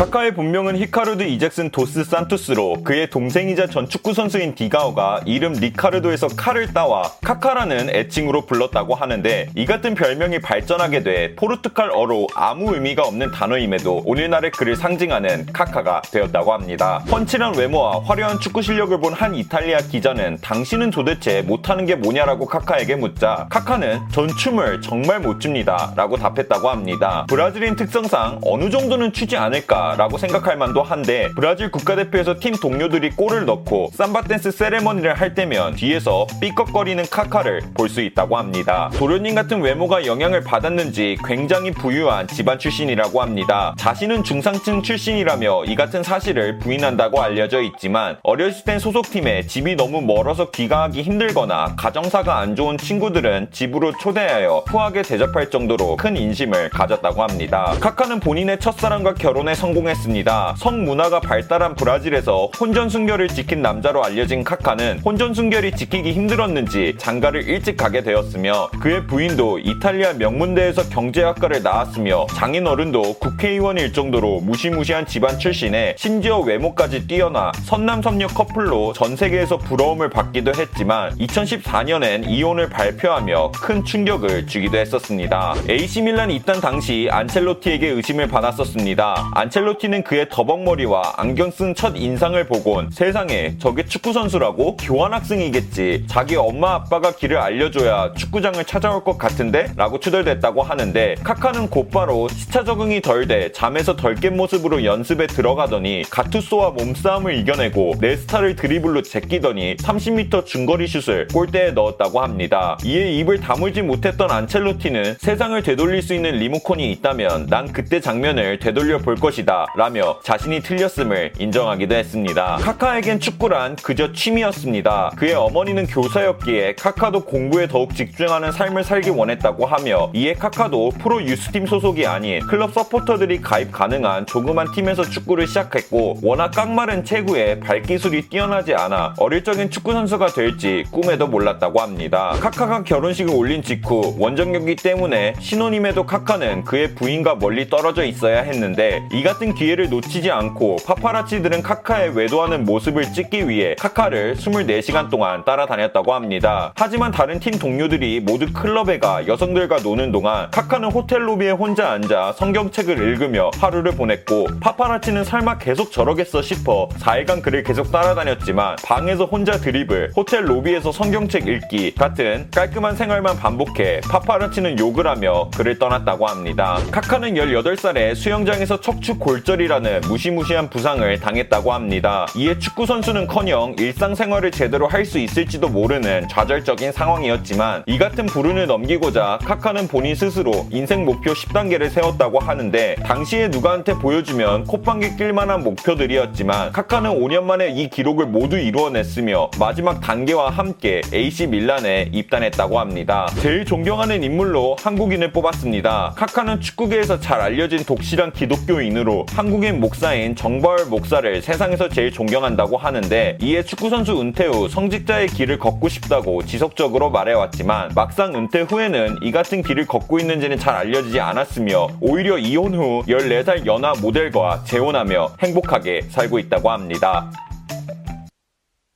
카카의 본명은 히카르드 이젝손 도스 산투스로 그의 동생이자 전 축구 선수인 디가오가 이름 리카르도에서 칼을 따와 카카라는 애칭으로 불렀다고 하는데 이 같은 별명이 발전하게 돼 포르투갈어로 아무 의미가 없는 단어임에도 오늘날의 그를 상징하는 카카가 되었다고 합니다. 훤칠한 외모와 화려한 축구 실력을 본 한 이탈리아 기자는 당신은 도대체 못하는 게 뭐냐라고 카카에게 묻자 카카는 전 춤을 정말 못 춥니다 라고 답했다고 합니다. 브라질인 특성상 어느 정도는 추지 않을까 라고 생각할 만도 한데 브라질 국가대표에서 팀 동료들이 골을 넣고 삼바 댄스 세레머니를 할 때면 뒤에서 삐걱거리는 카카를 볼 수 있다고 합니다. 도련님 같은 외모가 영향을 받았는지 굉장히 부유한 집안 출신이라고 합니다. 자신은 중상층 출신이라며 이 같은 사실을 부인한다고 알려져 있지만 어렸을 땐 소속팀에 집이 너무 멀어서 귀가하기 힘들거나 가정사가 안 좋은 친구들은 집으로 초대하여 후하게 대접할 정도로 큰 인심을 가졌다고 합니다. 카카는 본인의 첫사랑과 결혼에 성공 했습니다. 성문화가 발달한 브라질에서 혼전순결을 지킨 남자로 알려진 카카는 혼전순결이 지키기 힘들었는지 장가를 일찍 가게 되었으며 그의 부인도 이탈리아 명문대에서 경제학과를 나왔으며 장인어른도 국회의원일 정도로 무시무시한 집안 출신에 심지어 외모까지 뛰어나 선남선녀 커플로 전 세계에서 부러움을 받기도 했지만 2014년엔 이혼을 발표하며 큰 충격을 주기도 했었습니다. AC밀란 입단 당시 안첼로티에게 의심을 받았었습니다. 안첼로 티는 그의 더벅머리와 안경 쓴 첫 인상을 보곤 세상에 저게 축구선수라고 교환학생이겠지. 자기 엄마 아빠가 길을 알려줘야 축구장을 찾아올 것 같은데? 라고 추덜댔다고 하는데 카카는 곧바로 시차 적응이 덜 돼 잠에서 덜 깬 모습으로 연습에 들어가더니 가투소와 몸싸움을 이겨내고 네스타를 드리블로 제끼더니 30m 중거리 슛을 골대에 넣었다고 합니다. 이에 입을 다물지 못했던 안첼로티는 세상을 되돌릴 수 있는 리모컨이 있다면 난 그때 장면을 되돌려 볼 것이다 라며 자신이 틀렸음을 인정하기도 했습니다. 카카에겐 축구란 그저 취미였습니다. 그의 어머니는 교사였기에 카카도 공부에 더욱 집중하는 삶을 살기 원했다고 하며 이에 카카도 프로 유스팀 소속이 아닌 클럽 서포터들이 가입 가능한 조그만 팀에서 축구를 시작했고 워낙 깡마른 체구에 발기술이 뛰어나지 않아 어릴 적엔 축구 선수가 될지 꿈에도 몰랐다고 합니다. 카카가 결혼식을 올린 직후 원정경기 때문에 신혼임에도 카카는 그의 부인과 멀리 떨어져 있어야 했는데 이 같은 기회를 놓치지 않고 파파라치들은 카카의 외도하는 모습을 찍기 위해 카카를 24시간 동안 따라다녔다고 합니다. 하지만 다른 팀 동료들이 모두 클럽에 가 여성들과 노는 동안 카카는 호텔 로비에 혼자 앉아 성경책을 읽으며 하루를 보냈고 파파라치는 설마 계속 저러겠어 싶어 4일간 그를 계속 따라다녔지만 방에서 혼자 드리블, 호텔 로비에서 성경책 읽기 같은 깔끔한 생활만 반복해 파파라치는 욕을 하며 그를 떠났다고 합니다. 카카는 18살에 수영장에서 척추 골절이라는 무시무시한 부상을 당했다고 합니다. 이에 축구 선수는커녕 일상생활을 제대로 할 수 있을지도 모르는 좌절적인 상황이었지만 이 같은 불운을 넘기고자 카카는 본인 스스로 인생 목표 10단계를 세웠다고 하는데 당시에 누구한테 보여주면 콧방귀 낄 만한 목표들이었지만 카카는 5년 만에 이 기록을 모두 이루어냈으며 마지막 단계와 함께 AC 밀란에 입단했다고 합니다. 제일 존경하는 인물로 한국인을 뽑았습니다. 카카는 축구계에서 잘 알려진 독실한 기독교인으로 한국인 목사인 정벌 목사를 세상에서 제일 존경한다고 하는데 이에 축구선수 은퇴 후 성직자의 길을 걷고 싶다고 지속적으로 말해왔지만 막상 은퇴 후에는 이 같은 길을 걷고 있는지는 잘 알려지지 않았으며 오히려 이혼 후 14살 연하 모델과 재혼하며 행복하게 살고 있다고 합니다.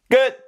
끝!